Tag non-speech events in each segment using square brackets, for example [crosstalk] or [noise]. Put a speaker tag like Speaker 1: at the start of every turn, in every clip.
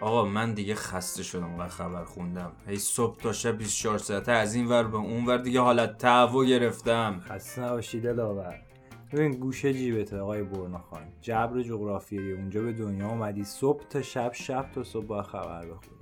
Speaker 1: آقا من دیگه خسته شدم و خبر خوندم. هی صبح تا شب 24 ساعته از این ور به اون ور دیگه حالت تهوع گرفتم.
Speaker 2: خسته نباشید دلاور. ببین گوشه جیبته آقای برنا خان. جبر جغرافیایی. اونجا به دنیا اومدی. صبح تا شب شب تا صبح با خبر بخونی.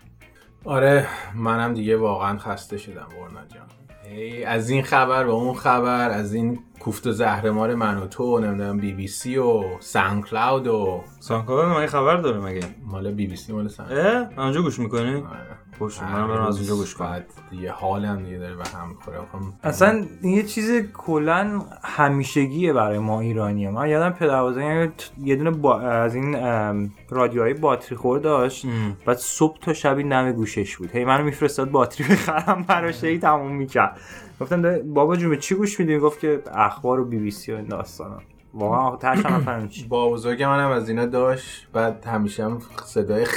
Speaker 3: آره منم دیگه واقعا خسته شدم برنا جان. هی از این خبر به اون خبر از این کوفت و زهرمار من و تو نمی‌دونم بی بی سی و SoundCloud و
Speaker 1: SoundCloud مگه خبر داره مگه؟
Speaker 3: مال بی بی سی مال ساوند.
Speaker 1: اه؟ اونجا گوش می‌کنی؟
Speaker 3: آره.
Speaker 1: خوش من برم از اونجا گوش کنم.
Speaker 3: دیگه حالم دیگه داره به هم می‌خوره.
Speaker 2: اصلا این یه چیز کلا همیشگیه برای ما ایرانی من یادم پدر یه دونه با از این ام، رادیوهای باتری خور داشت. بعد صبح تا شبی نم گوشش بود. هی منو میفرستاد باتری بخرم براش هی تموم می‌کرد. گفتم بابا جون به چی گوش میدی؟ گفت که اخبار و بی بی سی و این داستانا. واقعا ترش هم چی.
Speaker 3: با بزرگ منم از اینا داشت بعد همیشه هم صدای [laughs]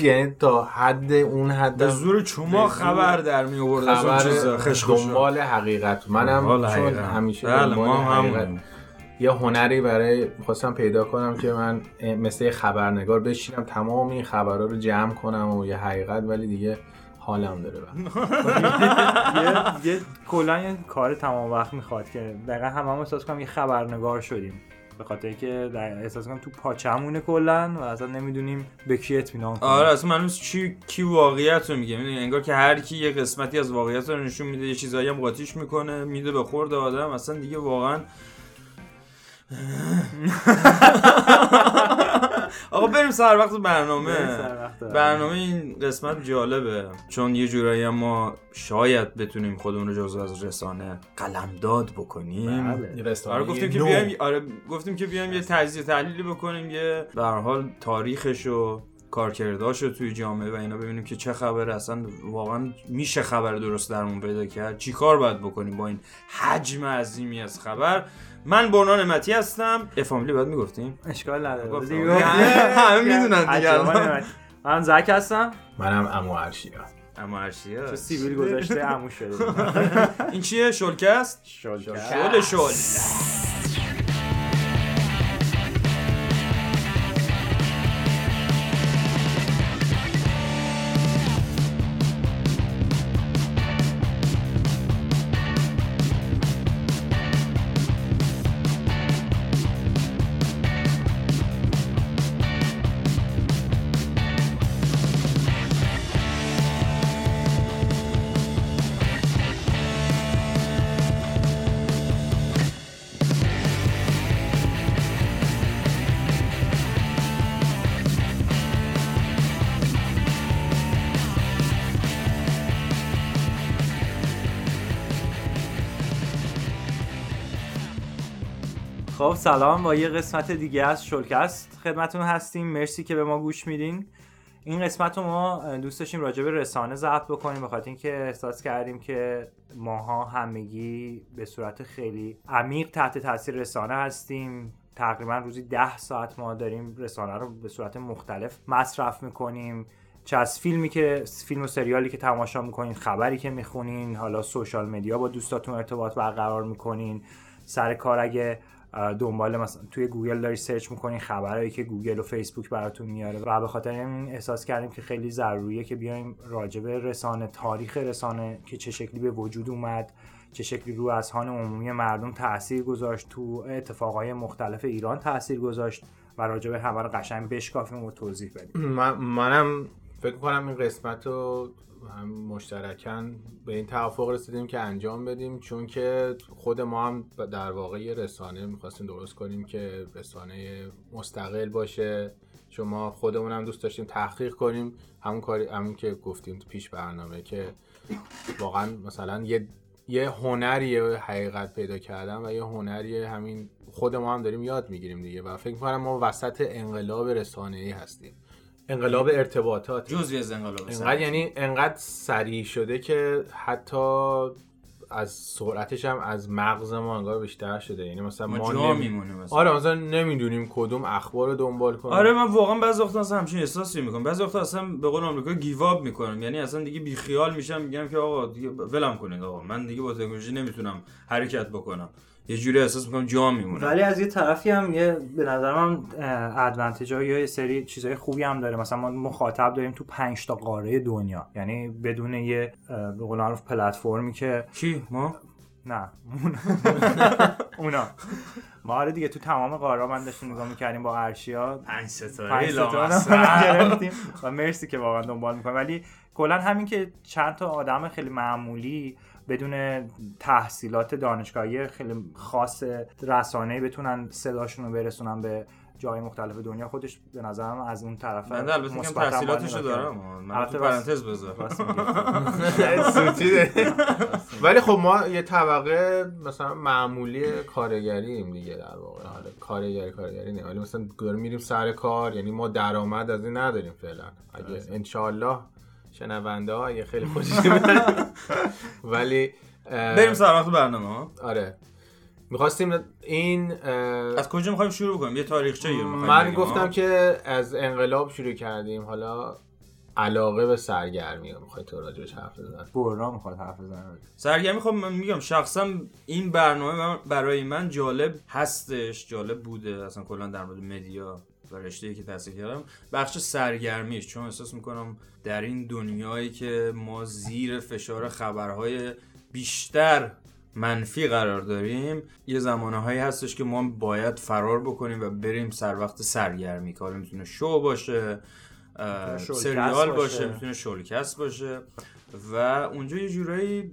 Speaker 3: یعنی تا حد اون حد
Speaker 1: به زور چوما خبر در می آورد از اون چیزا
Speaker 3: خبر دنبال حقیقت. منم چون. همیشه
Speaker 1: بله،
Speaker 3: دنبال
Speaker 1: ما هم
Speaker 3: حقیقت. یه هنری برای خواستم پیدا کنم که من مثل یه خبرنگار بشینم تمام این خبرها رو جمع کنم و یه حقیقت ولی دیگه حالم داره [laughs]
Speaker 2: یه, یه کلا یه کار تمام وقت می‌خواد که دقیقا هم هم احساس کنم یه خبرنگار شدیم. به خاطر که در احساس کنم تو پاچمونه کلا و اصلا نمی‌دونیم به کی اطمینان کنیم.
Speaker 1: آره اصلا معلوم نیست چی کی واقعیت رو میگه. می‌دونی انگار که هر کی یه قسمتی از واقعیت رو نشون میده یه چیزایی هم قاطیش می‌کنه میده به خورد آدم. اصلا دیگه واقعا [laughs] آقا بریم سر وقت برنامه.
Speaker 2: برنامه.
Speaker 1: این قسمت جالبه. چون یه جورایی هم ما شاید بتونیم خودمون رو جزو از رسانه قلمداد بکنیم.
Speaker 2: بله.
Speaker 1: آره گفتیم که. بیایم آره گفتیم که بیایم یه تجزیه تحلیلی بکنیم یه به هر حال تاریخش و کارکرداش رو توی جامعه و اینا ببینیم که چه خبره. اصلا واقعا میشه خبر درست درمون پیدا کرد. چی کار باید بکنیم با این حجم عظیمی از خبر؟ من برنا نعمتی هستم. افامیلی باید می‌گفتیم.
Speaker 2: اشکال نداره. [laughs]
Speaker 1: همه [laughs] می‌دونن دیگه. [laughs]
Speaker 2: من زک هستم.
Speaker 3: منم امو عرشیا
Speaker 1: اما هرچیه
Speaker 2: تو سیبیل گذاشته عمو شده.
Speaker 1: این چیه؟ شلکه است
Speaker 2: شل
Speaker 1: شل شل.
Speaker 2: سلام با یه قسمت دیگه از شلکست خدمتون هستیم. مرسی که به ما گوش میدین. این قسمت رو ما دوست داشتیم راجع به رسانه ضبط بکنیم به خاطر اینکه احساس کردیم که ماها همگی به صورت خیلی عمیق تحت تاثیر رسانه هستیم. تقریبا روزی ده ساعت ما داریم رسانه رو به صورت مختلف مصرف می‌کنیم. چه از فیلمی که فیلم و سریالی که تماشا می‌کنین خبری که می‌خونین حالا سوشال مدیا با دوستاتون ارتباط برقرار می‌کنین. سر کار اگه دنبال مثلا توی گوگل داری search می‌کنین خبرهایی که گوگل و فیسبوک براتون میاره و به خاطر این احساس کردیم که خیلی ضروریه که بیایم راجع به رسانه تاریخ رسانه که چه شکلی به وجود اومد چه شکلی رو اذهان عمومی مردم تاثیر گذاشت تو اتفاقای مختلف ایران تاثیر گذاشت و راجع به همه رو قشنگ بشکافیم و توضیح بدیم.
Speaker 3: من منم فکر کنم این قسمت رو هم مشترکاً به این توافق رسیدیم که انجام بدیم چون که خود ما هم در واقع یه رسانه می‌خواستیم درست کنیم که رسانه مستقل باشه. چون ما خودمون هم دوست داشتیم تحقیق کنیم. همون کاری همون که گفتیم تو پیش برنامه که واقعا مثلا یه یه هنریه حقیقت پیدا کردن و یه هنریه همین خود ما هم داریم یاد می‌گیریم دیگه. و فکر کنم ما وسط انقلاب رسانه‌ای هستیم. انقلاب ارتباطات
Speaker 1: جزوی از انقلاب
Speaker 3: انقدر یعنی انقدر سریع شده که حتی از سرعتش هم از مغز ما انگار بیشتر شده. یعنی مثلا
Speaker 1: ما
Speaker 3: ما
Speaker 1: جا
Speaker 3: نمی-
Speaker 1: میمونیم مثلا.
Speaker 3: آره مثلا نمی‌دونیم کدوم اخبار رو دنبال کنیم.
Speaker 1: آره من واقعا بعضی وقتا اصلا همچین احساسی می‌کنم. بعضی وقتا اصلا به قول آمریکا گیواب می‌کنم. یعنی اصلا دیگه بیخیال میشم میگم که آقا دیگه ولم کنید آقا. من دیگه با تکنولوژی نمی‌تونم حرکت بکنم. یه جوری احساس می‌کنم جا میمونه.
Speaker 2: ولی از یه طرفی هم یه به نظر من ادوانتج ها یا یه سری چیزای خوبی هم داره. مثلا ما مخاطب داریم تو پنج تا قاره دنیا. یعنی بدون یه به قول معروف پلتفرمی که
Speaker 1: کی ما؟
Speaker 2: نه. [laughs] اونا. ما آره دیگه تو تمام قاره من داشتیم نگاه می‌کردیم با ارشیا
Speaker 1: پنج ستاره [laughs]
Speaker 2: گرفتیم. و مرسی که واقعا دنبال می‌کنیم. ولی کلا همین که چند تا آدم خیلی معمولی بدون تحصیلات دانشگاهی خیلی خاص رسانه‌ای بتونن صداشون رو برسونن به جای مختلف دنیا خودش به نظرم از اون طرف
Speaker 1: من البته کم
Speaker 2: باید
Speaker 1: تحصیلاتشو. دارم. من
Speaker 2: البته
Speaker 1: تو پرانتز بذار. [laughs]
Speaker 3: ولی خب ما یه طبقه مثلا معمولی کارگریم دیگه در واقع. حالا کارگری کارگری نه ولی مثلا میریم سر کار یعنی ما درآمد از این نداریم فعلا. اگه انشالله شنونده [laughs] ها اگه خیلی خوشش بیاد. ولی
Speaker 1: بریم سر وقت برنامه
Speaker 3: آره. می‌خواستیم این
Speaker 1: از کجا می‌خوایم شروع کنیم؟ یه تاریخچه
Speaker 3: من گفتم که از انقلاب شروع کردیم. حالا علاقه به سرگرمی رو می‌خوای تو راجبش حرف بزن
Speaker 2: برنا می‌خواد حرف بزنه.
Speaker 1: سرگرمی خب من میگم شخصا این برنامه من- برای من جالب هستش جالب بوده. اصلا کلا در مورد مدیا. و رشته که تحصیل کردم بخش سرگرمیش چون احساس می‌کنم در این دنیایی که ما زیر فشار خبرهای بیشتر منفی قرار داریم یه زمانه هایی هستش که ما باید فرار بکنیم و بریم سر وقت سرگرمی. که حالا می‌تونه شو باشه سریال باشه.
Speaker 2: باشه.
Speaker 1: می‌تونه شلکست باشه. و اونجا یه جورایی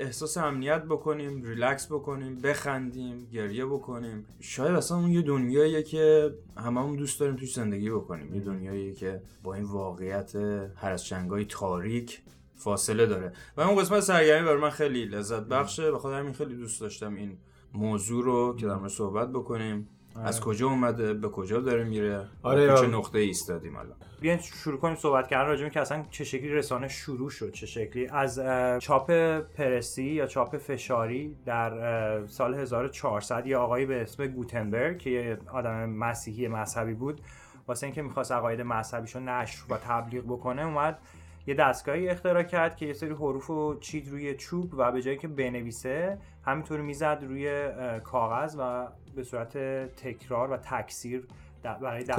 Speaker 1: احساس امنیت بکنیم ریلکس بکنیم بخندیم گریه بکنیم. شاید اصلا اون یه دنیاییه که هممون دوست داریم توش زندگی بکنیم. یه دنیاییه که با این واقعیت هر از جنگای تاریک فاصله داره. و اون قسمت سرگرمی برای من خیلی لذت بخشه. به خاطر همین خیلی دوست داشتم این موضوع رو که در صحبت بکنیم. از کجا اومده؟ به کجا داره میره؟
Speaker 3: آره،
Speaker 1: چه
Speaker 3: آره.
Speaker 1: نقطه ایستادیم الان.
Speaker 2: بیاین شروع کنیم صحبت کردن راجع که اصلا چه شکلی رسانه شروع شد چه شکلی. از چاپ پرسی یا چاپ فشاری در سال 1400 یه آقایی به اسم گوتنبرگ که یه آدم مسیحی مذهبی بود واسه اینکه می‌خواست عقاید مذهبیشو نشر و تبلیغ بکنه اومد یه دستگاهی اختراع کرد که یه سری حروف رو چید روی چوب و به جایی که بنویسه همینطوری می‌زد روی کاغذ و به صورت تکرار و تکثیر در- برای دفعه.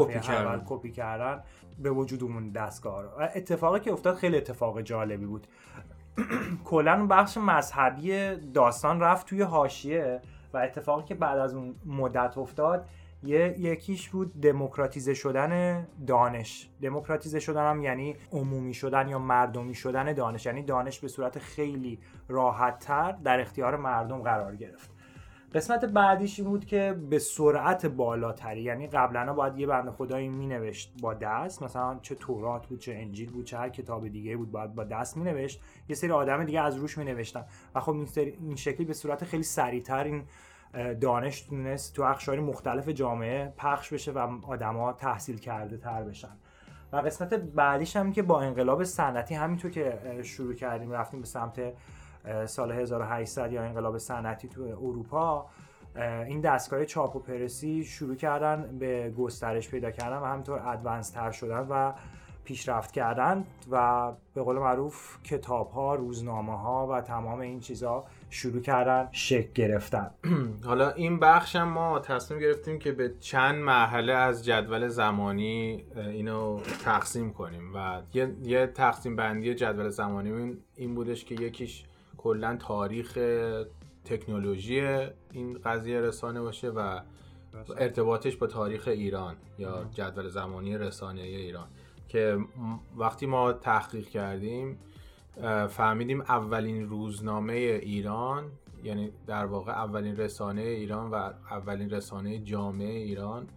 Speaker 2: اول کپی کردن به وجود اون دستگاه رو و اتفاقی که افتاد خیلی اتفاق جالبی بود [clears throat] کلا اون بخش مذهبی داستان رفت توی حاشیه و اتفاقی که بعد از اون مدت افتاد یه یکیش بود دموکراتیزه شدن دانش. دموکراتیزه شدن هم یعنی عمومی شدن یا مردمی شدن دانش. یعنی دانش به صورت خیلی راحت تر در اختیار مردم قرار گرفت. قسمت بعدیش این بود که به سرعت بالاتری یعنی قبلا باید یه بنده خدایی مینوشت با دست. مثلا چه تورات بود چه انجیل بود چه هر کتاب دیگه بود باید با دست مینوشت. یه سری آدم دیگه از روش مینوشتن. و خب این, این شکلی به صورت خیلی سریعتر این دانش تونست تو اقشار مختلف جامعه پخش بشه و آدما تحصیل کرده تر بشن. و قسمت بعدیش هم که با انقلاب صنعتی همینطور که شروع کردیم رفتیم به سمت سال 1800 یا انقلاب صنعتی تو اروپا این دستگاه چاپ و پرسی شروع کردن به گسترش پیدا کردن و همینطور ادوانس تر شدن و پیشرفت کردن و به قول معروف کتاب ها روزنامه ها و تمام این چیزها شروع کردن شکل گرفتن. [clears throat]
Speaker 3: حالا این بخش هم ما تصمیم گرفتیم که به چند مرحله از جدول زمانی اینو تقسیم کنیم و یه, یه تقسیم بندی جدول زمانی این- بودش که یکیش کلا تاریخ تکنولوژی این قضیه رسانه باشه و ارتباطش با تاریخ ایران یا جدول زمانی رسانه ایران که وقتی ما تحقیق کردیم فهمیدیم اولین روزنامه ایران یعنی در واقع اولین رسانه ایران و اولین رسانه جامعه ایران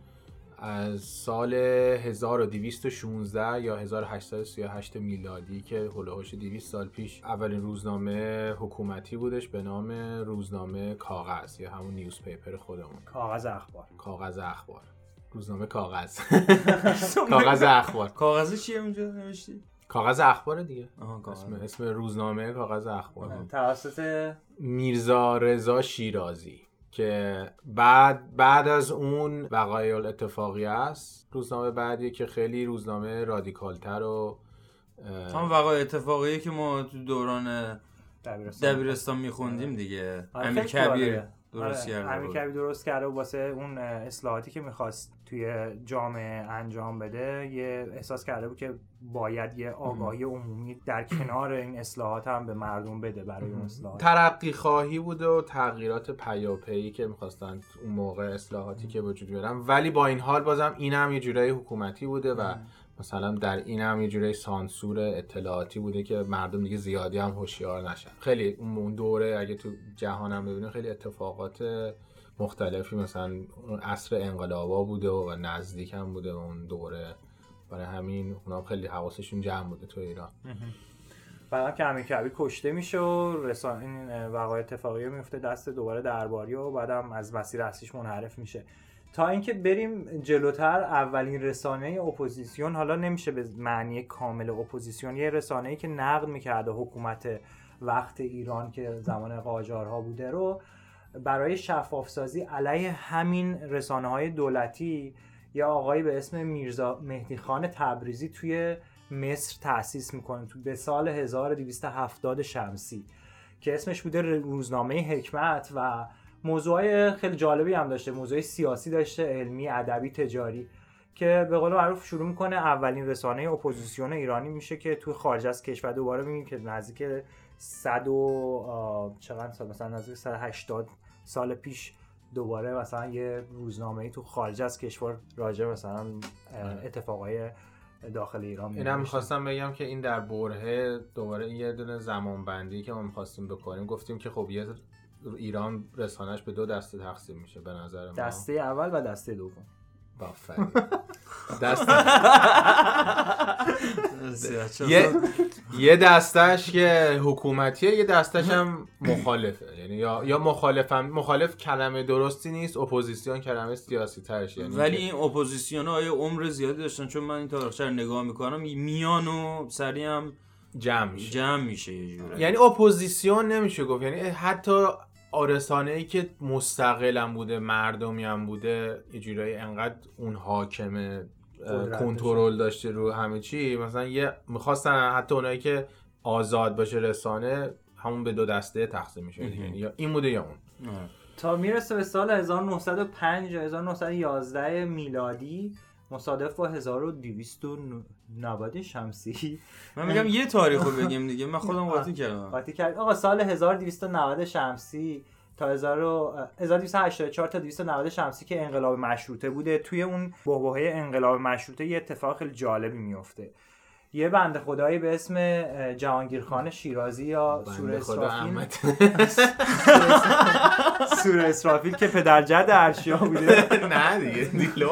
Speaker 3: از سال 1216 یا 1838 میلادی که هلوهاش 200 سال پیش اولین روزنامه حکومتی بودش به نام روزنامه کاغذ یا همون نیوزپیپر خودمون.
Speaker 2: کاغذ اخبار.
Speaker 3: کاغذ اخبار. روزنامه کاغذ. [laughs] [laughs] [laughs] کاغذ اخبار.
Speaker 1: کاغذی چیه اونجا نوشتی؟
Speaker 3: کاغذ اخبار دیگه.
Speaker 1: کاغذ.
Speaker 3: اسم, اسم روزنامه کاغذ اخبار.
Speaker 2: توسط
Speaker 3: میرزا رضا شیرازی که بعد بعد از اون وقایع اتفاقی است. روزنامه بعدی که خیلی روزنامه رادیکالتر و
Speaker 1: هم وقایع اتفاقی که ما تو دوران
Speaker 2: دبیرستان
Speaker 1: دبیرستان میخوندیم دیگه.
Speaker 2: آره،
Speaker 1: امیر کبیر. درست
Speaker 2: آره،
Speaker 1: کرده
Speaker 2: امیر. کبیر درست کرده و واسه اون اصلاحاتی که می‌خواست توی جامعه انجام بده یه احساس کرده بود که باید یه آگاهی عمومی در کنار این اصلاحات هم به مردم بده برای اون اصلاحات.
Speaker 3: ترقی خواهی بوده و تغییرات پیاپی که می‌خواستن اون موقع اصلاحاتی که وجود بیارن. ولی با این حال بازم این هم یه جورایی حکومتی بوده و مثلا در این هم یه جورایی سانسور اطلاعاتی بوده که مردم دیگه زیادی هم هوشیار نشن. خیلی اون دوره اگه تو جهان هم ببینیم خیلی اتفاقات مختلفی مثلا اون عصر انقلابا بوده و نزدیک هم بوده اون دوره. برای همین اونا خیلی حواسشون جمع بوده تو ایران.
Speaker 2: بعد که امیر کشته میشه و رسان وقایع اتفاقی میفته دست دوباره درباری و بعدم از مسیر اصلیش منحرف میشه. تا اینکه بریم جلوتر اولین رسانه اپوزیسیون حالا نمیشه به معنی کامل اپوزیسیون یه رسانه ای که نقد می‌کرده حکومت وقت ایران که زمان قاجارها بوده رو. برای شفافسازی علیه همین رسانه های دولتی یه آقایی به اسم میرزا مهدی خان تبریزی توی مصر تأسیس می‌کنه تو به سال 1270 شمسی که اسمش بوده روزنامه حکمت و موضوعای خیلی جالبی هم داشته. موضوع سیاسی داشته علمی ادبی تجاری که به قول معروف شروع می‌کنه اولین رسانه اپوزیسیون ایرانی میشه که تو خارج از کشور دوباره میگیم که نزدیک 100 و چقدر سال؟ مثلا نزدیک 180 سال پیش دوباره مثلا یه روزنامه ای تو خارج از کشور راجع مثلا اه، اتفاقای داخل ایران
Speaker 3: اینم. می‌خواستم بگم که این در برهه دوباره این یه دونه زمان بندی که ما می‌خواستیم بکنیم گفتیم که خب یه ایران رسانش به دو دسته تقسیم میشه به نظر ما.
Speaker 2: دسته اول و دسته دوم.
Speaker 3: آفرین. [laughs] یه دستش که حکومتیه یه دستش هم مخالفه. یعنی یا یا مخالفم مخالف کلمه درستی نیست اپوزیسیون کلمه سیاسی ترش یعنی
Speaker 1: ولی این اپوزیسیون های عمر زیادی داشتن؟ چون من این تاریخچه رو نگاه می‌کنم میان و سریع هم
Speaker 3: جمع میشه.
Speaker 1: جمع میشه یه جوره
Speaker 3: یعنی اپوزیسیون نمیشه گفت. یعنی حتی آرسانه ای که مستقلم بوده مردمی هم بوده یه جورایی انقدر اون حاکم کنترل داشته رو همه چی. مثلا یه می‌خواستن حتی اونایی که آزاد باشه رسانه همون به دو دسته تقسیم میشه یا این بوده یا اون.
Speaker 2: تا می‌رسه به سال 1905 یا 1911 میلادی مصادف با 1290 شمسی.
Speaker 1: من میگم یه تاریخ رو بگیم دیگه. من خودم قاطی کردم.
Speaker 2: قاطی کرد آقا سال 1290 شمسی تا 1000 و- 1284 تا 290 شمسی که انقلاب مشروطه بوده. توی اون بحبوحه انقلاب مشروطه یه اتفاق خیلی جالبی میفته یه بنده خدایی به اسم اه، جهانگیر خان شیرازی یا سور اسرافیل. [laughs] سور اسرافیل که پدرجد ارشیا بوده. [laughs]
Speaker 3: نه دیگه دیلو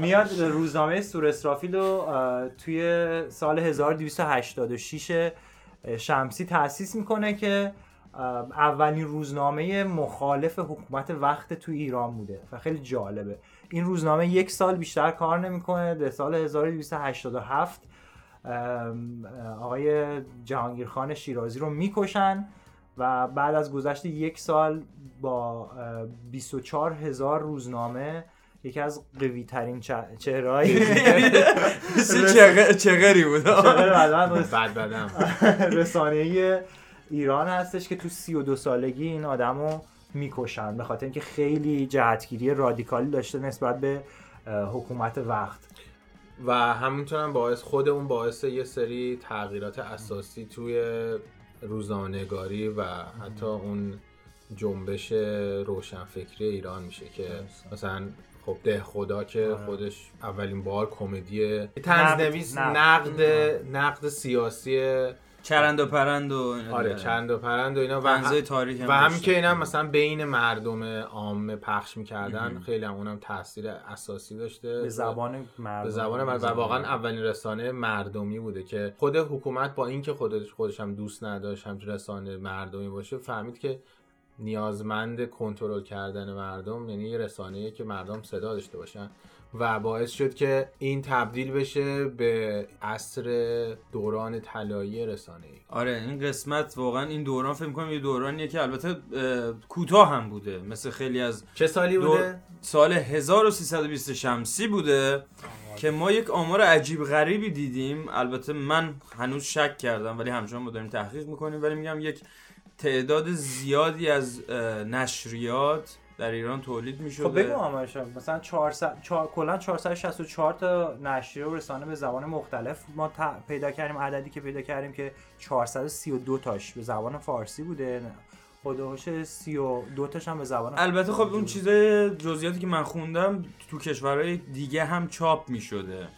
Speaker 2: میاد روزنامه سور اسرافیل رو توی سال 1286 شمسی تأسیس می‌کنه که اولین روزنامه مخالف حکومت وقت تو ایران بوده و خیلی جالبه. این روزنامه یک سال بیشتر کار نمی‌کنه. در سال 1287 ام، آقای جهانگیر خان شیرازی رو می‌کشن و بعد از گذشت یک سال با اه، 24 هزار روزنامه یکی از قوی ترین چهره های
Speaker 1: مثل [laughs] چغ- چغری بود.
Speaker 3: بعد بدم
Speaker 2: رسانه ایران هستش که تو 32 سالگی این آدم رو می‌کشن به خاطر اینکه خیلی جهتگیری رادیکالی داشته نسبت به حکومت وقت
Speaker 3: و همینطور هم باعث خود اون باعث یه سری تغییرات اساسی توی روزنامه‌نگاری و حتی اون جنبش روشنفکری ایران میشه که مثلا خب ده خدا که
Speaker 2: آره.
Speaker 3: خودش اولین بار کمدی
Speaker 2: نقد-
Speaker 3: تنزنویس
Speaker 2: نقد.
Speaker 3: نقد نقد سیاسی
Speaker 1: چرند و پرند و اینا
Speaker 3: آره. چند و پرند و اینا و, هم-
Speaker 1: تاریخ هم
Speaker 3: و همین
Speaker 1: داشته.
Speaker 3: که اینا مثلا بین مردم عامه پخش می‌کردن. خیلی هم اونم تاثیر اساسی داشته
Speaker 2: به زبان مردم
Speaker 3: به زبان من و واقعا اولین رسانه مردمی بوده که خود حکومت با اینکه خودش خودش هم دوست نداشت هم رسانه مردمی باشه فهمید که نیازمند کنترل کردن مردم یعنی یه رسانه‌ای که مردم صدا داشته باشن و باعث شد که این تبدیل بشه به عصر دوران طلایی رسانه‌ای.
Speaker 1: آره این قسمت واقعا این دوران فکر کنم یه دورانیه که البته اه، کوتاه هم بوده. مثل خیلی از
Speaker 3: چه سالی بوده؟
Speaker 1: سال 1320 شمسی بوده که ما یک آمار عجیب غریبی دیدیم. البته من هنوز شک کردم ولی همچنان ما داریم تحقیق می‌کنیم. ولی میگم یک تعداد زیادی از نشریات در ایران تولید می
Speaker 2: خب بگو آمارش مثلا 400 4 کلا 464 تا نشریه و رسانه به زبان مختلف. ما پیدا کردیم عددی که پیدا کردیم که 432 تاش به زبان فارسی بوده. خودهوش 32 تاش هم به زبان
Speaker 1: البته خب اون چیزای جزئیاتی که من خوندم تو کشورهای دیگه هم چاپ می شده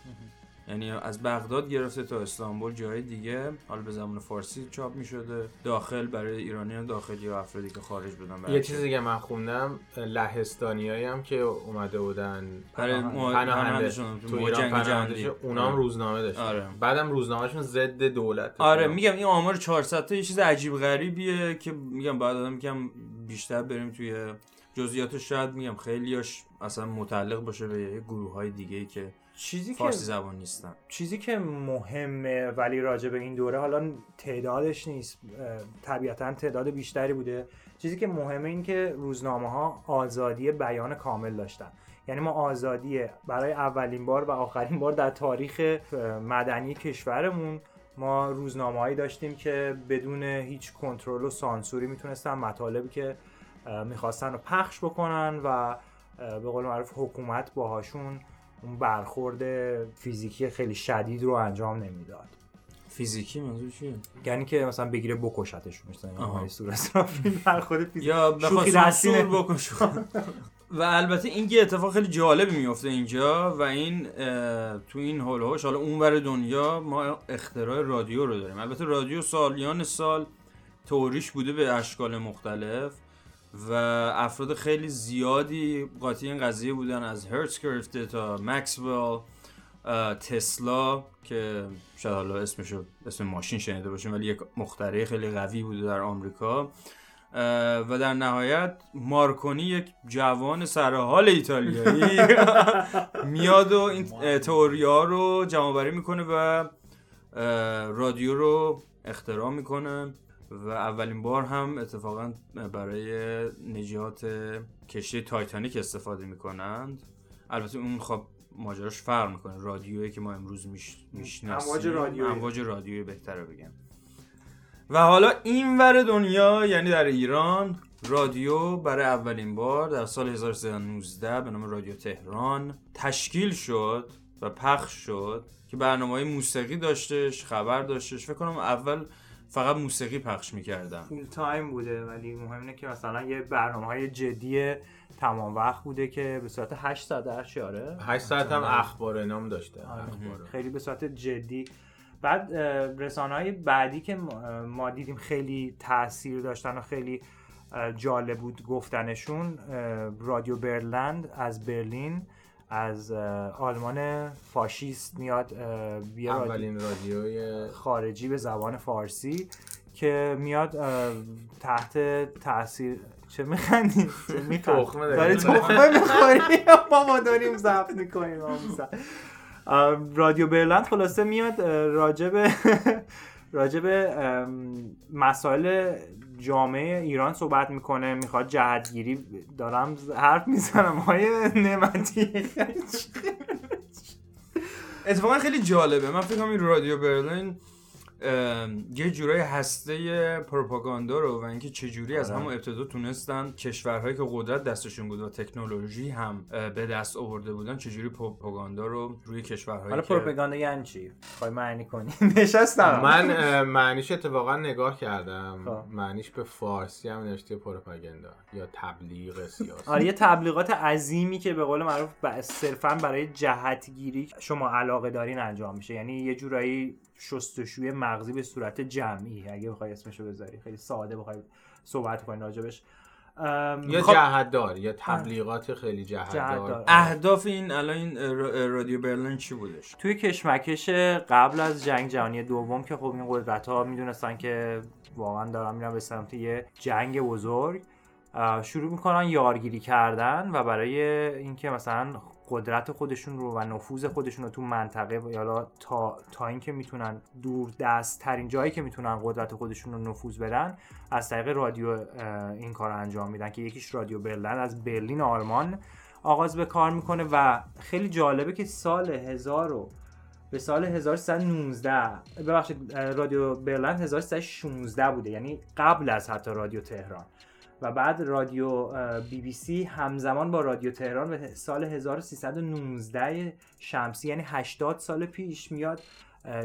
Speaker 1: یعنی از بغداد گرفته تا استانبول جای دیگه. حالا به زبان فارسی چاپ می شده داخل برای ایرانیان داخلی یا افرادی که خارج بودن
Speaker 3: یه چیزی که من خوندم لهستانیایی هم که اومده بودن.
Speaker 1: برای پناهندشون
Speaker 3: تو ایران جنگی. اونام روزنامه داشتن. آره. بعدم روزنامهشون ضد دولت.
Speaker 1: آره میگم این آمار 400 تا یه چیز عجیب غریبیه که میگم بعد آدم کم بیشتر بریم توی جزئیاتش. شاید میگم خیلیاش اصلا متعلق باشه به گروه های دیگه که چیزی فارسی زبان نیستن
Speaker 2: چیزی که مهمه ولی راجع به این دوره حالا تعدادش نیست. طبیعتا تعداد بیشتری بوده. چیزی که مهمه این که روزنامه ها آزادی بیان کامل داشتن. یعنی ما آزادی برای اولین بار و آخرین بار در تاریخ مدنی کشورمون ما روزنامه هایی داشتیم که بدون هیچ کنترل و سانسوری می‌تونستن مطالبی که می‌خواستن رو پخش بکنن و به قول معروف حکومت باهاشون اون برخورد فیزیکی خیلی شدید رو انجام نمی‌داد.
Speaker 1: فیزیکی منظور چیه؟
Speaker 2: یعنی که مثلا بگیره بکشتش مثلا صورت برخورد فیزیکی
Speaker 1: یا بخواد بکش و البته این یه اتفاق خیلی جالبی میفته اینجا و این تو این حال هاش حالا اونور دنیا ما اختراع رادیو رو داریم. البته رادیو سالیان سال توریش بوده به اشکال مختلف. و افراد خیلی زیادی قاطی این قضیه بودن از هرتز گرفته تا مکسول تسلا که شاید حالا اسمشو اسم ماشین شنیده باشیم ولی یک مخترع خیلی قوی بوده در آمریکا. و در نهایت مارکونی یک جوان سرحال ایتالیایی [laughs] میاد و این تئوریا رو جمع می‌کنه و رادیو رو اختراع می‌کنه. و اولین بار هم اتفاقا برای نجات کشتی تایتانیک استفاده می‌کنند. البته اون خب ماجراش فرق می‌کنه. رادیویی که ما امروز می‌شناسیم. امواج
Speaker 2: رادیویی.
Speaker 1: امواج رادیویی بهتره بگم. و حالا این ور دنیا یعنی در ایران رادیو برای اولین بار در سال 1319 به نام رادیو تهران تشکیل شد و پخش شد که برنامه های موسیقی داشتش خبر داشتش. فکر کنم اول فقط موسیقی پخش می‌کردم.
Speaker 2: فول تایم بوده ولی مهم اینه که مثلا یه برنامه های جدی تمام وقت بوده که به صورت 8 ساعت در آره
Speaker 3: 8 ساعت هم اخبار نام داشته. آره.
Speaker 2: خیلی به صورت جدی. بعد رسانه های بعدی که ما دیدیم خیلی تاثیر داشتن و خیلی جالب بود گفتنشون رادیو برلند از برلین. از آلمان فاشیست میاد
Speaker 3: بیا اولین رادیوی
Speaker 2: خارجی به زبان فارسی که میاد تحت تاثیر چه میخندی؟
Speaker 3: تخمه
Speaker 2: داری؟ تخمه می‌خوری؟ [laughs] ما ما داریم ضبط می‌کنیم رادیو برلند خلاصه میاد راجب راجب [laughs] مسائل جامعه ایران صحبت می‌کنه می‌خواد جهتگیری دارم حرف می‌زنم های نعمتی.
Speaker 1: اتفاقا خیلی جالبه. من فکر این رادیو برلین یه جورای هسته پروپاگاندا رو و اینکه چجوری از آره. همون ابتدا تونستن کشورهایی که قدرت دستشون بود و تکنولوژی هم به دست آورده بودن چجوری پروپاگاندا رو روی کشورهایی
Speaker 2: حالا پروپاگاندا یعنی چی؟ خواهی معنی کنی؟ [laughs] نشستم.
Speaker 3: من معنیش اتفاقا نگاه کردم. خب. معنیش به فارسی هم نوشته پروپاگاندا یا تبلیغ سیاسی.
Speaker 2: آره یه تبلیغات عظیمی که به قول معروف صرفا برای جهتگیری شما علاقه دارین انجام میشه. یعنی یه جورایی شستشوی مغزی به صورت جمعی. اگه بخوای اسمشو بذاری. خیلی ساده بخوای صحبت کنی راجبش.
Speaker 3: یا خب... جهتدار یا تبلیغات خیلی جهتدار.
Speaker 1: اهداف این الان این رادیو برلین چی بودش؟
Speaker 2: توی کشمکش قبل از جنگ جهانی دوم که خب این قدرت ها می‌دونستن که واقعا دارن میرن به سمت یه جنگ بزرگ شروع می‌کنن یارگیری کردن و برای اینکه مثلا قدرت خودشون رو و نفوذ خودشون رو تو منطقه یا تا تا اینکه می‌تونن دور دست ترین جایی که می‌تونن قدرت خودشون رو نفوذ بدن از طریق رادیو این کار انجام میدن که یکیش رادیو برلن از برلین آلمان آغاز به کار می‌کنه و خیلی جالبه که سال 1000 به سال 1319 ببخشید رادیو برلند 1316 بوده یعنی قبل از حتی رادیو تهران. و بعد رادیو بی بی سی همزمان با رادیو تهران به سال 1319 شمسی یعنی 80 سال پیش میاد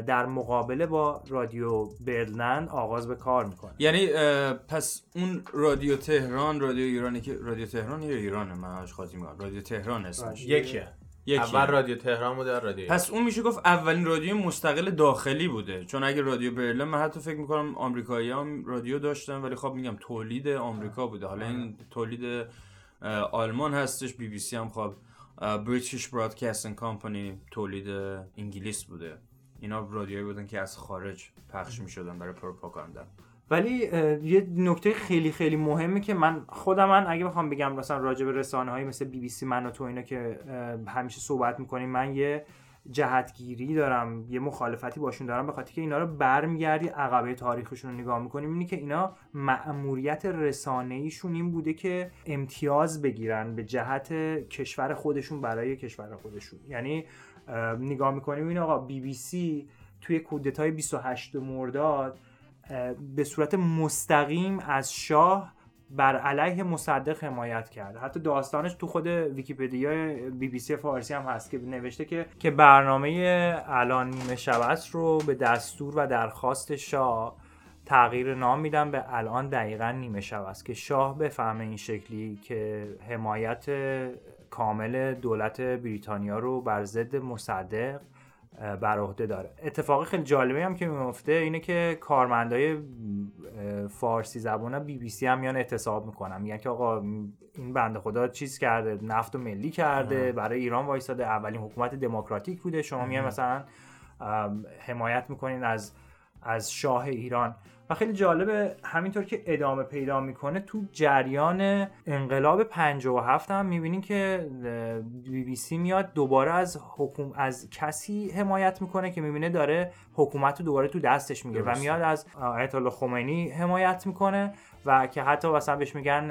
Speaker 2: در مقابله با رادیو برلند آغاز به کار می‌کنه.
Speaker 1: یعنی پس اون رادیو تهران رادیو ایرانی که رادیو تهران یا ایرانه من خاطی میگم رادیو تهران اسمش.
Speaker 3: یکیه. اول رادیو تهران بوده رادیو
Speaker 1: پس اون میشه گفت اولین رادیو مستقل داخلی بوده. چون اگه رادیو برلین من حتی فکر می‌کنم آمریکایی هم رادیو داشتن ولی خب میگم تولید آمریکا بوده. حالا این تولید آلمان هستش بی بی سی هم خب بریتیش برادکاستینگ کامپانی تولید انگلیس بوده. اینا رادیویی بودن که از خارج پخش می‌شدن برای پروپاگاندا.
Speaker 2: ولی یه نکته خیلی خیلی مهمه که من خودم من اگه بخوام بگم مثلا راجع به رسانه های مثل بی بی سی من و تو اینا که همیشه صحبت می‌کنیم من یه جهتگیری دارم یه مخالفتی باشون دارم به خاطر که اینا رو برمیگردی عقبه تاریخشون رو نگاه می‌کنیم. اینی که اینا مأموریت رسانه ایشون این بوده که امتیاز بگیرن به جهت کشور خودشون برای کشور خودشون. یعنی نگاه می‌کنیم این آقا بی بی سی توی کودتای 28 مرداد به صورت مستقیم از شاه بر علیه مصدق حمایت کرده حتی داستانش تو خود ویکیپدیا بی بی سی فارسی هم هست که نوشته که که برنامه الان نیمه شب رو به دستور و درخواست شاه تغییر نام میدن. به الان دقیقا نیمه شب است که شاه بفهمه این شکلی که حمایت کامل دولت بریتانیا رو بر ضد مصدق بر عهده داره. اتفاق خیلی جالبه هم که میفته اینه که کارمندای فارسی زبان بی بی سی هم میان اعتصاب می‌کنن. میگن که آقا این بنده خدا چیز کرده نفت و ملی کرده برای ایران وایساده. اولین حکومت دموکراتیک بوده. شما میان مثلا حمایت می‌کنین از از شاه ایران. و خیلی جالبه همینطور که ادامه پیدا می‌کنه تو جریان انقلاب 57 هم می‌بینین که بی بی سی میاد دوباره از حکوم از کسی حمایت می‌کنه که می‌بینه داره حکومت رو دوباره تو دستش می‌گیره و میاد از آیت الله خمینی حمایت می‌کنه و که حتی مثلا بهش میگن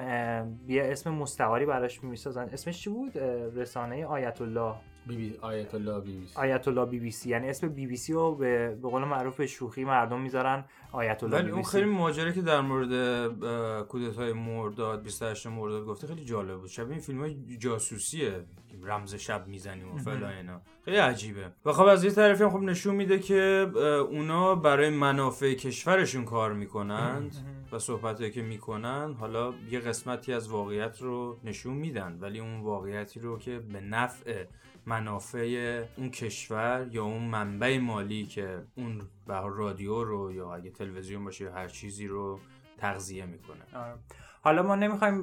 Speaker 2: یه اسم مستعاری براش می‌سازن. اسمش چی بود؟ رسانه آیت الله
Speaker 3: بی بی آیت الله بی بی سی.
Speaker 2: آیت الله بی بی سی. یعنی اسم بی بی سی رو به, به قول معروف به شوخی مردم می‌ذارن آیت الله
Speaker 1: ولی اون خیلی ماجرا که در مورد کودتای مرداد 28 مرداد گفته خیلی جالب بود. شبیه این فیلم های جاسوسیه. رمز شب می‌زنیم و فلان اینا. خیلی عجیبه. و خب از یه طرفی هم خب نشون میده که اونا برای منافع کشورشون کار می‌کنند و صحبت که می‌کنن حالا یه قسمتی از واقعیت رو نشون میدن. ولی اون واقعیتی رو که به نفع منافع اون کشور یا اون منبع مالی که اون به رادیو رو یا اگه تلویزیون باشه یا هر چیزی رو تغذیه می‌کنه
Speaker 2: آره. حالا ما نمی‌خوایم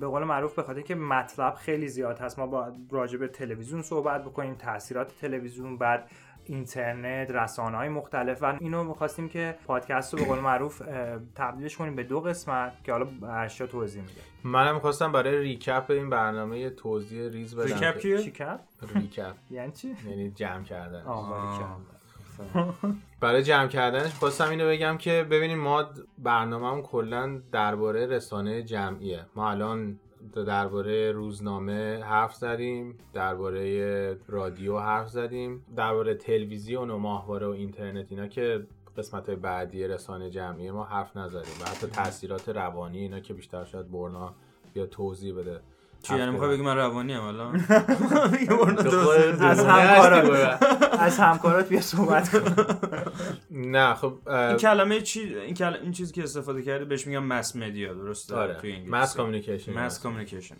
Speaker 2: به قول معروف بخاطر که مطلب خیلی زیاد هست ما با راجع به تلویزیون صحبت بکنیم تاثیرات تلویزیون بعد اینترنت رسانه های مختلف و اینو می‌خواستیم که پادکست رو به قول معروف تبدیلش کنیم به دو قسمت که حالا ارشا توضیح میده.
Speaker 3: منم می‌خواستم برای recap این برنامه توضیح ریز بدم.
Speaker 1: recap کیه؟
Speaker 3: recap. [laughs]
Speaker 2: یعنی چی؟
Speaker 3: یعنی جمع کردن
Speaker 2: برای
Speaker 3: جمع کردنش خواستم اینو بگم که ببینیم ما برنامهمون کلا درباره رسانه جمعیه. ما الان درباره روزنامه حرف زدیم درباره رادیو حرف زدیم درباره تلویزیون و ماهواره و اینترنت اینا که قسمت بعدی رسانه جمعی ما حرف نزدیم و حتی تاثیرات روانی اینا که بیشتر شاید برنا بیا توضیح بده.
Speaker 1: چی یعنی می‌خوای بگی من روانی ام الان [laughs]
Speaker 2: از همکارات از همکارات بیا صحبت کن [laughs]
Speaker 3: نه خب
Speaker 1: این کلمه چی این کلمه این چیزی که استفاده کردی بهش میگم مس مدیا درسته؟
Speaker 3: آره. توی انگلیسی. مس کامیکیشن
Speaker 1: مس کامیکیشن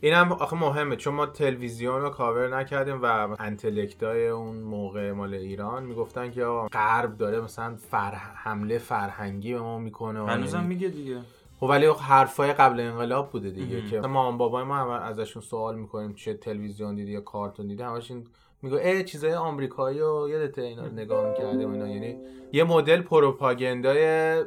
Speaker 3: اینم آخه مهمه چون ما تلویزیون رو کاور نکردیم و انتلکتای اون موقع مال ایران می‌گفتن که غرب داره مثلا فر... حمله فرهنگی به ما می‌کنه
Speaker 1: هنوزم میگه دیگه.
Speaker 3: خب ولی حرفای قبل انقلاب بوده دیگه که مامان بابای ما هم ازشون سوال می‌کنیم چه تلویزیون دیدی یا کارتون دیدی همش این میگه ای چیزای آمریکایی و یادت اینا نگاه می‌کردیم اینا. یعنی یه مدل پروپاگاندای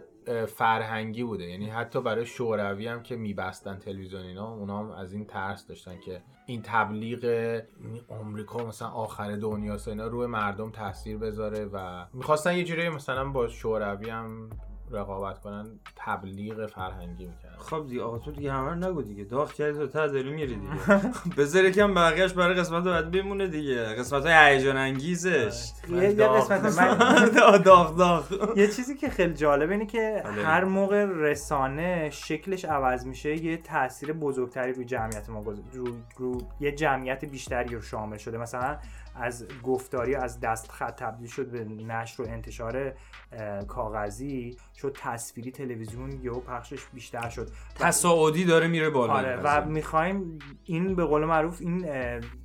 Speaker 3: فرهنگی بوده. یعنی حتی برای شوروی هم که میبستن تلویزیون اینا اونا هم از این ترس داشتن که این تبلیغ آمریکا مثلا آخر دنیاست اینا روی مردم تاثیر بذاره و می‌خواستن یه جوری مثلا با شوروی هم رقابت کنن تبلیغ فرهنگی می‌کنن
Speaker 1: خب دیگه آقا تو دیگه همه نگو دیگه. داغ کردی تو ته دلو میری دیگه. بذار یکم بقیهش برای قسمت بعد بمونه دیگه. قسمت های هیجان انگیزش.
Speaker 2: یه یه قسمت من [laughs]
Speaker 1: داغ داغ
Speaker 2: یه چیزی که خیلی جالب اینه که
Speaker 1: بله.
Speaker 2: هر موقع رسانه شکلش عوض میشه یه تاثیر بزرگتری روی جمعیت ما رو یه جمعیت بیشتری رو شامل شده. مثلا از گفتاری از دست خط تبدیل شد به نشر و انتشار کاغذی شد تصویری تلویزیون یهو پخشش بیشتر شد
Speaker 1: تصاعدی داره میره بالا
Speaker 2: آره و. می‌خوایم این به قول معروف این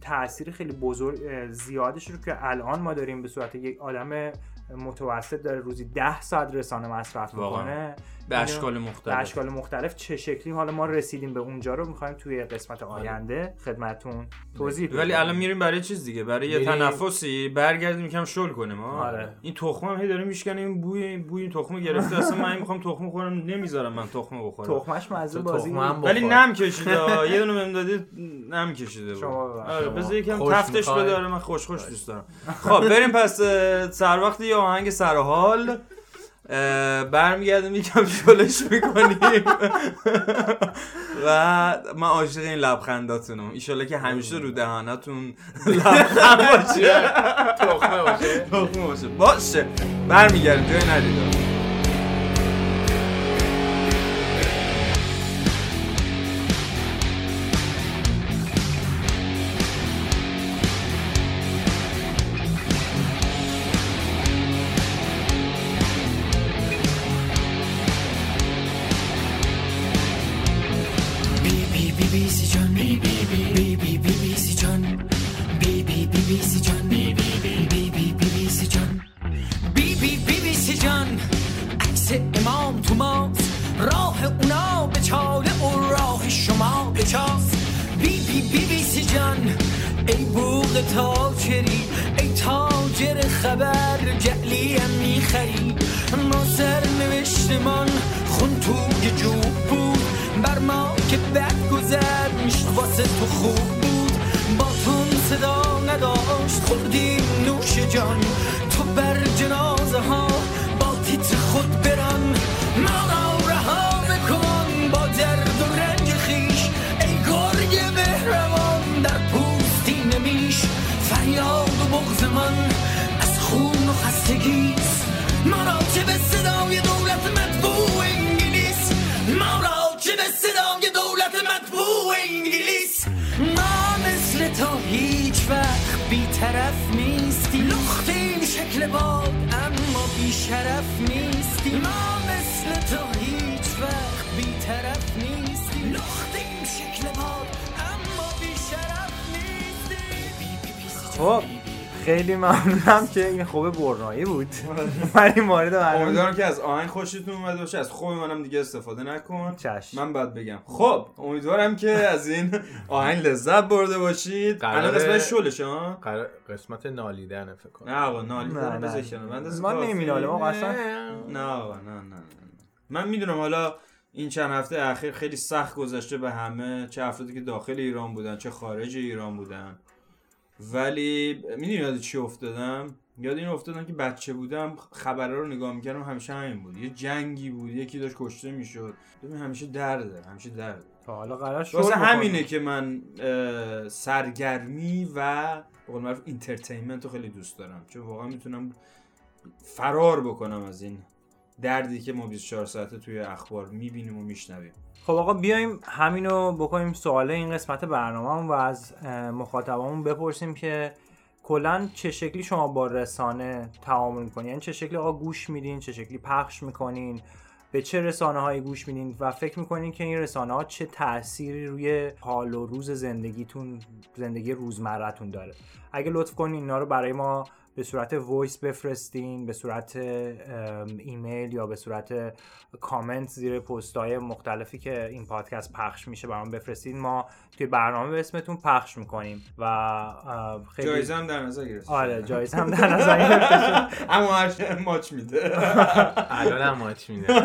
Speaker 2: تاثیر خیلی بزرگ زیادش رو که الان ما داریم به صورت یک آدم متوسط داره روزی ده ساعت رسانه مصرف. می‌کنه
Speaker 1: به اشکال
Speaker 2: به
Speaker 1: مختلف
Speaker 2: اشکال مختلف چه شکلی؟ حالا ما رسیدیم به اونجا رو می‌خوایم توی قسمت آینده خدمتون توضیح بدیم.
Speaker 1: ولی الان میریم برای چیز دیگه برای یه تنفسی برگردیم یکم شل کنیم
Speaker 2: آره.
Speaker 1: این تخمه هم هی داره میشکنه این بوی بوی این تخمه گرفته اصلا من می‌خوام تخمه خورم نمی‌ذارم من تخمه بخورم.
Speaker 2: تخمش مزه بازی.
Speaker 1: ولی نم کشیده. یه دونه بهم دادی نم کشیده. آره بذار یکم تفتش آره من خوش خوش دوست دارم. خب بریم پس سر وقت یه آهنگ سر حال. اه، برمیگردیم یکم شلش می‌کنیم. و من عاشق این لبخنداتونم. ایشالله که همیشه رو دهانتون لبخند باشه.
Speaker 3: تخمه باشه.
Speaker 1: باشه. باشه. برمیگردیم جای ندید
Speaker 4: بوغ تاجری ای تاجر خبر جعلی هم می‌خری. ما سر نوشتمان خون توی جوب بود. بر ما که بد گذشت واسه تو خوب بود. با تون صدا نداشت خوردیم نوش جان. تو بر جنازه ها با تیتر خود بران. ما بغز من از خون و خستگیست. ما را چه به صدای دولت مطبوع انگلیس؟ ما را چه به صدای دولت مطبوع انگلیس؟ ما مثل تو هیچ وقت بیطرف نیستی. لختیم شکل باد اما بیشرف نیستی. ما مثل تو هیچ وقت بیطرف نیستی. لختیم شکل باد اما بیشرف نیستی.
Speaker 2: خب. خیلی ممنونم که این خوب برنایی بود. ولی مورد برنامه
Speaker 1: امیدوارم که از آهنگ خوشتون اومده باشه. از خوب منم دیگه استفاده نکن.
Speaker 2: چشم.
Speaker 1: من باید بگم. خب امیدوارم که از این آهنگ لذت برده باشید. الان قسمت شلش ها؟
Speaker 3: قرار- قسمت نالیدن فکر کنم.
Speaker 1: نه آقا نالی
Speaker 2: نه،
Speaker 1: کنم
Speaker 2: نه.
Speaker 1: بذار کنار. من
Speaker 2: نمی‌نالیم آقا اصلا.
Speaker 1: نه آقا نه نه نه نه. من می‌دونم حالا این چند هفته اخیر خیلی سخت گذشته به همه. چه افرادی که داخل ایران بودن چه خارج ایران بودن. ولی می‌دونی یاد چی افتادم؟ یاد این افتادم که بچه بودم خبرها رو نگاه می‌کردم همیشه همین بود. یه جنگی بود یکی داشت کشته می‌شد. ببین همیشه درده همیشه درده
Speaker 2: تا حالا قرار شد
Speaker 1: واسه. همینه که من سرگرمی و به قول معروف entertainment رو خیلی دوست دارم. چون واقعا می‌تونم فرار بکنم از این دردی که ما 24 ساعته توی اخبار می‌بینیم و میشنویم.
Speaker 2: خب آقا بیایم همینو بکنیم سوال این قسمت برنامه و از اه، مخاطبامون بپرسیم که کلا چه شکلی شما با رسانه تعامل می‌کنین یعنی چه شکلی آقا گوش میدین؟ چه شکلی پخش می‌کنین؟ به چه رسانه هایی گوش میدین؟ و فکر می‌کنین که این رسانه ها چه تأثیری روی حال و روز زندگیتون زندگی روزمرتون داره؟ اگه لطف کنین اینا رو برای ما به صورت voice بفرستین به صورت ایمیل یا به صورت کامنت زیر پست های مختلفی که این پادکست پخش میشه برام بفرستین. ما توی برنامه به اسمتون پخش می‌کنیم و خیلی
Speaker 1: جایزه هم در نظر گرفت
Speaker 2: آره جایزه هم در نظر گرفته شد. [laughs]
Speaker 1: اما هر ماچ میده. [laughs]
Speaker 3: الان هم ماچ میده.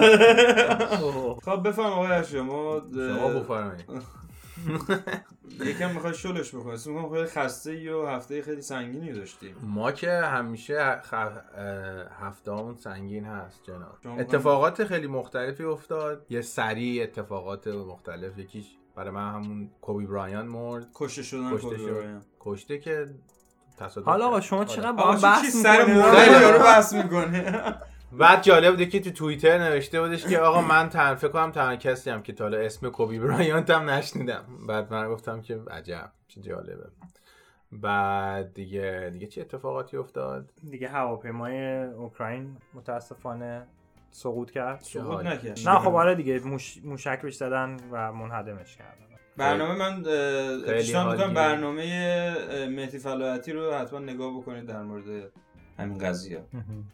Speaker 1: خب بفهم آقای شما
Speaker 3: شما بفرمایید. [laughs]
Speaker 1: یکم می‌خوای شلش بکنی. اسم می‌کنم خیلی خسته ای و هفته خیلی سنگینی داشتی
Speaker 3: ما که همیشه خ... هفته همون سنگین هست جناب. اتفاقات خیلی مختلفی افتاد. یه سریع اتفاقات مختلف. یکیش برای من همون کوبی برایان مرد.
Speaker 1: کشته شدن
Speaker 3: کشته
Speaker 1: کوبی
Speaker 3: شد.
Speaker 1: برایان.
Speaker 3: کشته که تصادف
Speaker 2: حالا آقا. شما
Speaker 3: آره.
Speaker 2: چقدر با بحث
Speaker 1: سر
Speaker 3: خیلی.
Speaker 1: یارو بحث می‌کنه؟
Speaker 3: بعد جالب بوده که تو توییتر نوشته بودش که آقا من تن فکر کنم تنها کسی هم که تا حالا اسم کوبی برایانت هم نشنیدم. بعد من گفتم که عجب چه جالبه. بعد دیگه دیگه چه اتفاقاتی افتاد؟
Speaker 2: دیگه هواپیمای اوکراین متاسفانه سقوط کرد.
Speaker 1: سقوط نکرد.
Speaker 2: نه خب آره دیگه موش... موشک بهش زدن و منهدمش کردن.
Speaker 1: برنامه من پیشنهاد می‌کنم. برنامه مهدی فلاحتی رو حتما نگاه بکنید در مورد همین قضیه.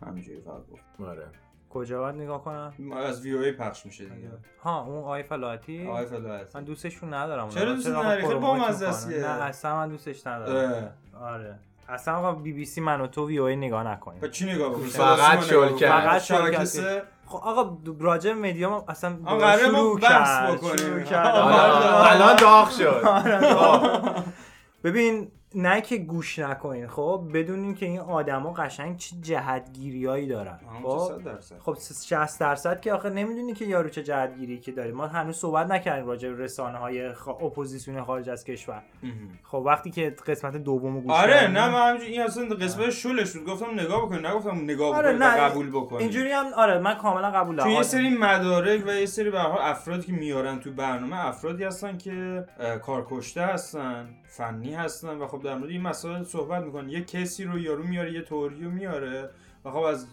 Speaker 1: همینجوری فقط گفت.
Speaker 3: آره.
Speaker 2: کجا باید نگاه کنم؟
Speaker 1: ما از وی پخش میشه دیگه.
Speaker 2: ها اون آقای فلاحتی
Speaker 1: آقای فلاحتی
Speaker 2: من دوستشون ندارم
Speaker 1: چرا دوست نداری؟ خیلی بامزه است.
Speaker 2: نه اصلا من دوستش ندارم. آره. اصلا آقا بی بی سی من و تو وی او نگاه نکنیم.
Speaker 1: پس چی نگاه بکنی
Speaker 3: فقط شلکت.
Speaker 2: فقط
Speaker 1: شبکه
Speaker 2: خب آقا راجع به media اصلا
Speaker 1: آقا قراره ما
Speaker 2: شروع
Speaker 1: بحث
Speaker 2: کرد،
Speaker 1: بکنیم.
Speaker 3: الان الان داغ شد.
Speaker 2: ببین نه که گوش نکنین خب؟ بدونین که این آدما قشنگ چه جهتگیریایی دارن خب؟
Speaker 1: خب درصد.
Speaker 2: خب 60 درصد که آخه نمی‌دونی که یارو چه جهتگیری که داره. ما هنوز صحبت نکردیم راجع به رسانه های خ... اپوزیسیون خارج از کشور. خب وقتی که قسمت دومو گوش
Speaker 1: آره نه من همینجوری این اصلا قسمت شلش بود. گفتم نگاه بکن نگفتم نگاه
Speaker 2: آره
Speaker 1: بکن
Speaker 2: نه
Speaker 1: قبول بکن
Speaker 2: اینجوری هم آره من کاملا قبول دارم.
Speaker 1: یه سری مدارک و یه سری به افرادی که میارن تو برنامه افرادی هستن که کارکشته هستن. فنی هستن و خب در مورد این مسائل صحبت می‌کنن. یه کسی رو یارو میاره یه توری رو میاره و خب از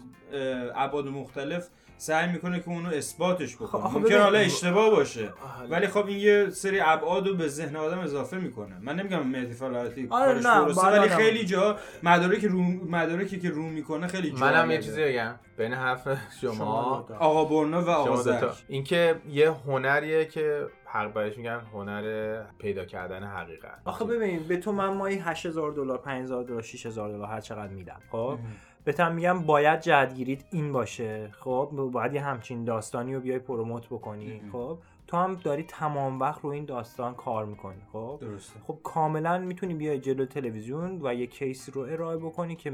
Speaker 1: ابعاد مختلف سعی می‌کنه که اونو اثباتش بکنه.
Speaker 2: خب،
Speaker 1: ممکن حالا اشتباه باشه ولی خب این یه سری ابعاد رو به ذهن آدم اضافه می‌کنه. من نمیگم مهدی فلاحتی
Speaker 2: آره،
Speaker 1: کارش درسته ولی
Speaker 2: آدم-
Speaker 1: خیلی جا مدارک رو مدارکی که رو می‌کنه خیلی جا
Speaker 3: منم یه چیزی بگم. بین حرف شما
Speaker 2: دوتا.
Speaker 1: آقا برنا و آقا
Speaker 3: شما اینکه یه هنریه که حق بهش میگن هنر پیدا کردن حقیقت.
Speaker 2: آخه ببین به تو من مایی 8000 دلار 5000 دلار 6000 دلار هر چقدر میدم خب؟ بهتم میگم باید جهتگیریت این باشه خب؟ باید یه همچین داستانی رو بیای پروموت بکنی خب؟ تو هم داری تمام وقت رو این داستان کار می‌کنی خب؟
Speaker 1: درسته.
Speaker 2: خب کاملا می‌تونی بیای جلو تلویزیون و یه case رو ارائه بکنی که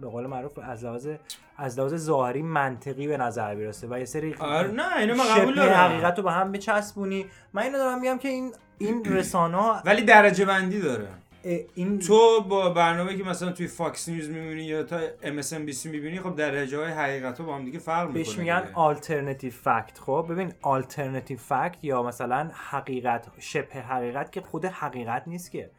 Speaker 2: به قول معروف از لحاظ از لحاظ ظاهری منطقی به نظر برسه و یه سری
Speaker 1: آره نه اینو من قبول دارم.
Speaker 2: حقیقت رو به هم بچسبونی. من اینو دارم میگم که این این رسانه
Speaker 1: ولی درجه بندی داره.
Speaker 2: این
Speaker 1: تو با برنامه که مثلا توی فاکس نیوز می‌بینی یا تا ام اس ان بی سی می‌بینی خب درجه های حقیقت با هم دیگه فرق می‌کنه
Speaker 2: بهش میگن آلترنتیو فکت خب ببین آلترنتیو فکت یا مثلا حقیقت شبه حقیقت که خود حقیقت نیست که.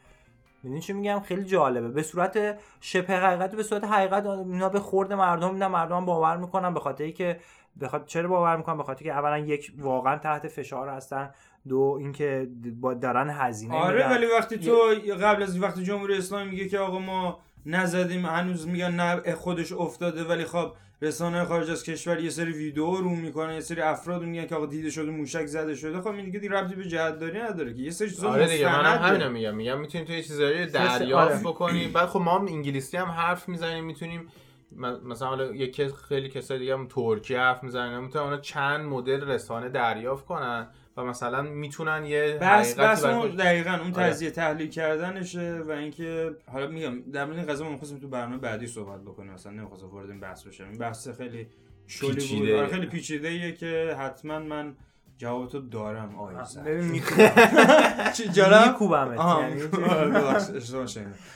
Speaker 2: می‌دونی چی میگم؟ خیلی جالبه. به صورت شبه حقیقت به صورت حقیقت اینا به خورد مردم میدن مردم باور می‌کنن. به خاطر که بخاطر چرا باور می‌کنن به خاطر که اولا یک واقعا تحت فشار هستن. دو اینکه با دارن هزینه
Speaker 1: آره
Speaker 2: میدن.
Speaker 1: ولی وقتی تو قبل از وقتی جمهوری اسلامی میگه که آقا ما نزدیم هنوز میگن نه خودش افتاده. ولی خب رسانه خارج از کشور یه سری ویدیو رو می‌کنه یه سری افراد میگن که آقا دیده شده موشک زده شده. خب این دیگه ربطی به جهتداری نداره که. یه سری چیزا
Speaker 3: آره دیگه منم. همینو میگم. میگم می‌تونی تو یه چیزایی
Speaker 2: آره.
Speaker 3: دریافت بکنی بعد خب ما هم انگلیسی هم حرف می‌زنیم می‌تونیم مثلا حالا یک کس خیلی کسای دیگه هم ترکی حرف می‌زنن. می‌تونن اونا چند مدل رسانه دریافت کنن. و مثلا می‌تونن یه
Speaker 1: بس بس اون دقیقا اون
Speaker 3: آره.
Speaker 1: تجزیه تحلیل کردنشه و اینکه حالا میگم در مورد این قضیه ما می‌خواستیم تو برنامه بعدی صحبت بکنیم مثلا نمی‌خواستم وارد این بحث بشم این بحث خیلی شلی بود
Speaker 3: پیچیده.
Speaker 1: آره، خیلی پیچیده ایه که حتما من جوابتو دارم آقای زن.
Speaker 2: ببین میکوبم [laughs]
Speaker 1: چی.
Speaker 2: یعنی
Speaker 1: آره،.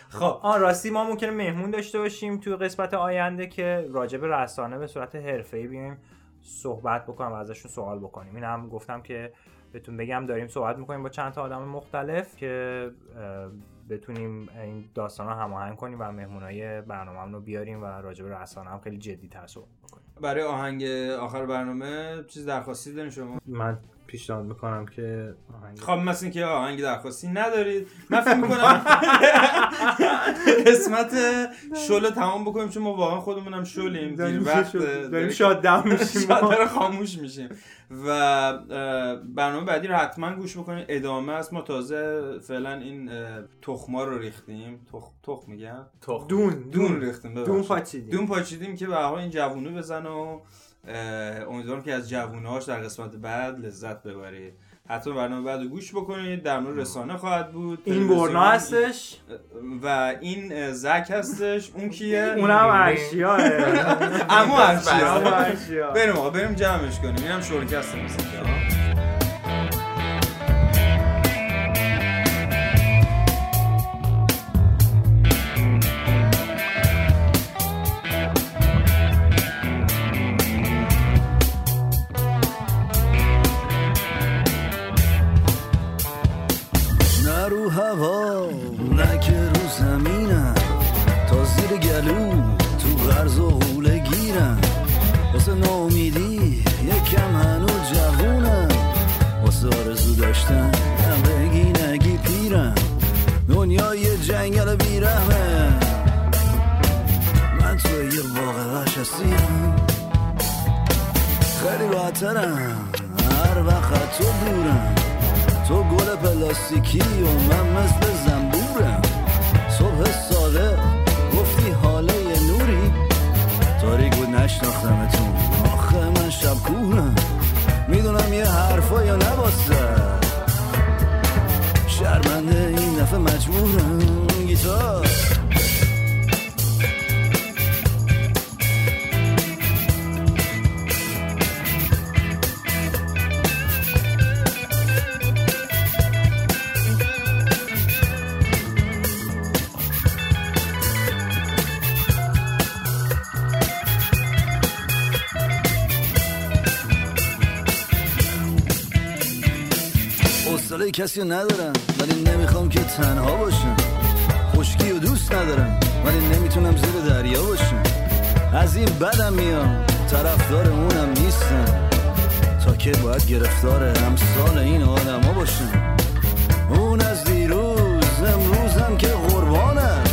Speaker 1: خب
Speaker 2: آن راستی ما ممکنه مهمون داشته باشیم توی قسمت آینده که راجع به رسانه به صورت حرفه‌ای بیایم صحبت بکنم و ازشون سوال بکنیم. این هم گفتم که بهتون بگم داریم صحبت می‌کنیم با چند تا آدم مختلف که بتونیم این داستان رو هماهنگ کنیم و مهمونای برنامه رو بیاریم و راجع به رسانه هم خیلی جدی تر صحبت بکنیم.
Speaker 1: برای آهنگ آخر برنامه چیز درخواستی دارین شما؟
Speaker 2: من پیشنهاد می‌کنم که آهنگ
Speaker 1: خب مثل اینکه آهنگ درخواستی ندارید. من فکر [laughs] می‌کنم قسمت شل تمام بکنیم چون ما واقعا خودمون هم شلیم دیر وقت
Speaker 2: داریم شاد دم میشیم. [laughs]
Speaker 1: شاید داره خاموش میشیم. و برنامه بعدی رو حتما گوش بکنید ادامه است. ما تازه فعلا این تخما رو ریختیم. تخ تخم میگم؟
Speaker 3: تخم.
Speaker 2: دون.
Speaker 1: دون ریختیم.
Speaker 2: دون پاچیدیم.
Speaker 1: دون پاچیدیم که به این جوونو بزنه و امیدوارم که از جوونهاش در قسمت بعد لذت ببرید. حتما برنامه بعد رو گوش بکنید. در مورد رسانه خواهد بود.
Speaker 2: این. برنا هستش؟
Speaker 1: و این زک هستش. اون کیه؟
Speaker 2: اونم
Speaker 1: ارشیا
Speaker 2: امو ارشیا.
Speaker 1: بریم آقا بریم جمعش کنیم. اینم شورکست مثل
Speaker 5: کسی ندارم ولی نمی‌خوام که تنها باشم. خشکی و دوست ندارم ولی نمی‌تونم زیر دریا باشم. از این بدم میام طرفدار اونم نیستم تا که باید گرفتار امثال این آدما باشم. اون از دیروز امروزم که قربانم.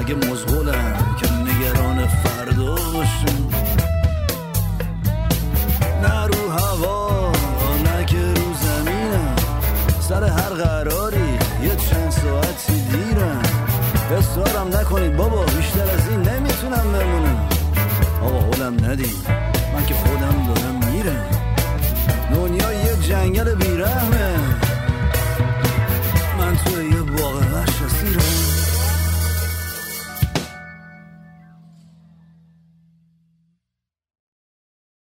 Speaker 5: مگه مزغولم که نگران فردا باشم؟ اصرارم نکنید بابا بیشتر از این نمی‌تونم بمونم. آقا حولم ندید من که خودم دارم میرم. دنیا یه جنگل بیرحمه.